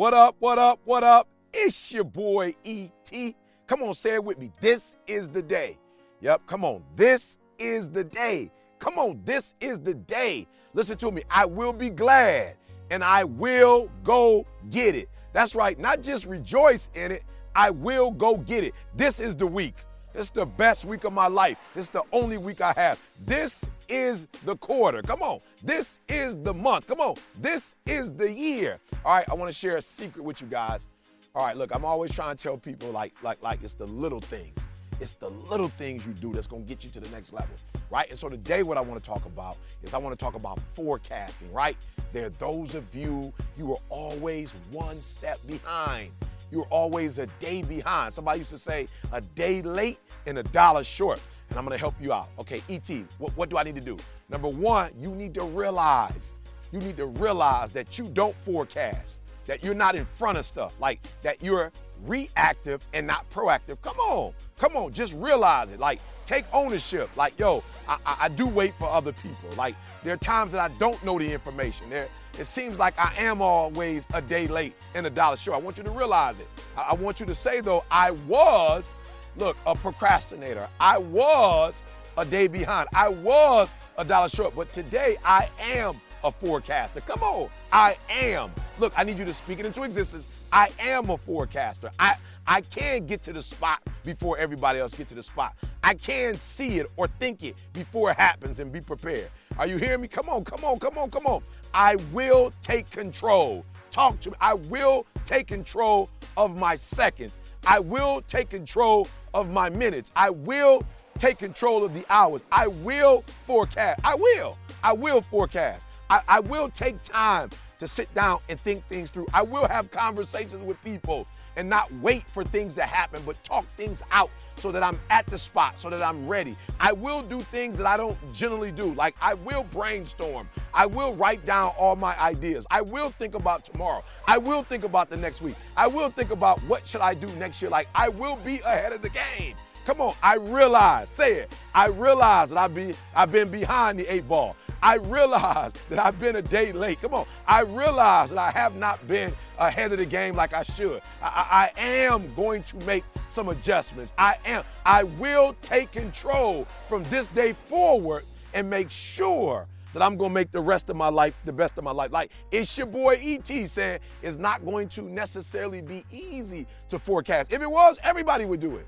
What up, what up, what up? It's your boy ET. Come on, say it with me. This is the day. Yep, come on. This is the day. Come on, this is the day. Listen to me. I will be glad and I will go get it. That's right. Not just rejoice in it, I will go get it. This is the week. It's the best week of my life. It's the only week I have. This is the quarter. Come on. This is the month. Come on. This is the year. All right, I want to share a secret with you guys. All right, look, I'm always trying to tell people like like like it's the little things. It's the little things you do that's going to get you to the next level, right? And so today what I want to talk about is I want to talk about forecasting, right? There are those of you you are always one step behind you're always a day behind. Somebody used to say a day late and a dollar short. And I'm gonna help you out. Okay, ET, what, what do I need to do? Number one, you need to realize, you need to realize that you don't forecast, that you're not in front of stuff, like that you're reactive and not proactive. Come on, come on, just realize it. Like, take ownership. Like, yo, I, I, I do wait for other people. Like, there are times that I don't know the information. There, it seems like I am always a day late and a dollar short. I want you to realize it. I, I want you to say, though, I was, look, a procrastinator. I was a day behind. I was a dollar short, but today I am a forecaster. Come on, I am. Look, I need you to speak it into existence. I am a forecaster. I I can get to the spot before everybody else get to the spot. I can see it or think it before it happens and be prepared. Are you hearing me? Come on, come on, come on, come on. I will take control. Talk to me. I will take control of my seconds. I will take control of my minutes. I will take control of the hours. I will forecast. I will. I will forecast. I, I will take time to sit down and think things through. I will have conversations with people and not wait for things to happen, but talk things out so that I'm at the spot, so that I'm ready. I will do things that I don't generally do. Like I will brainstorm. I will write down all my ideas. I will think about tomorrow. I will think about the next week. I will think about what should I do next year. Like I will be ahead of the game. Come on, I realize, say it. I realize that I've been, I've been behind the eight ball. I realize that I've been a day late. Come on. I realize that I have not been ahead of the game like I should. I, I, am going to make some adjustments. I am. I will take control from this day forward and make sure that I'm gonna make the rest of my life the best of my life. Like it's your boy ET saying it's not going to necessarily be easy to forecast. If it was, everybody would do it.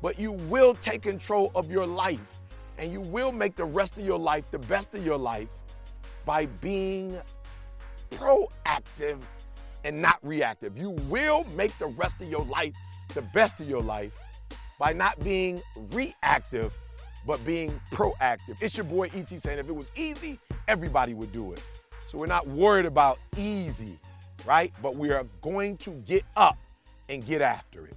But you will take control of your life and you will make the rest of your life the best of your life by being proactive and not reactive. You will make the rest of your life the best of your life by not being reactive, but being proactive. It's your boy ET saying if it was easy, everybody would do it. So we're not worried about easy, right? But we are going to get up and get after it.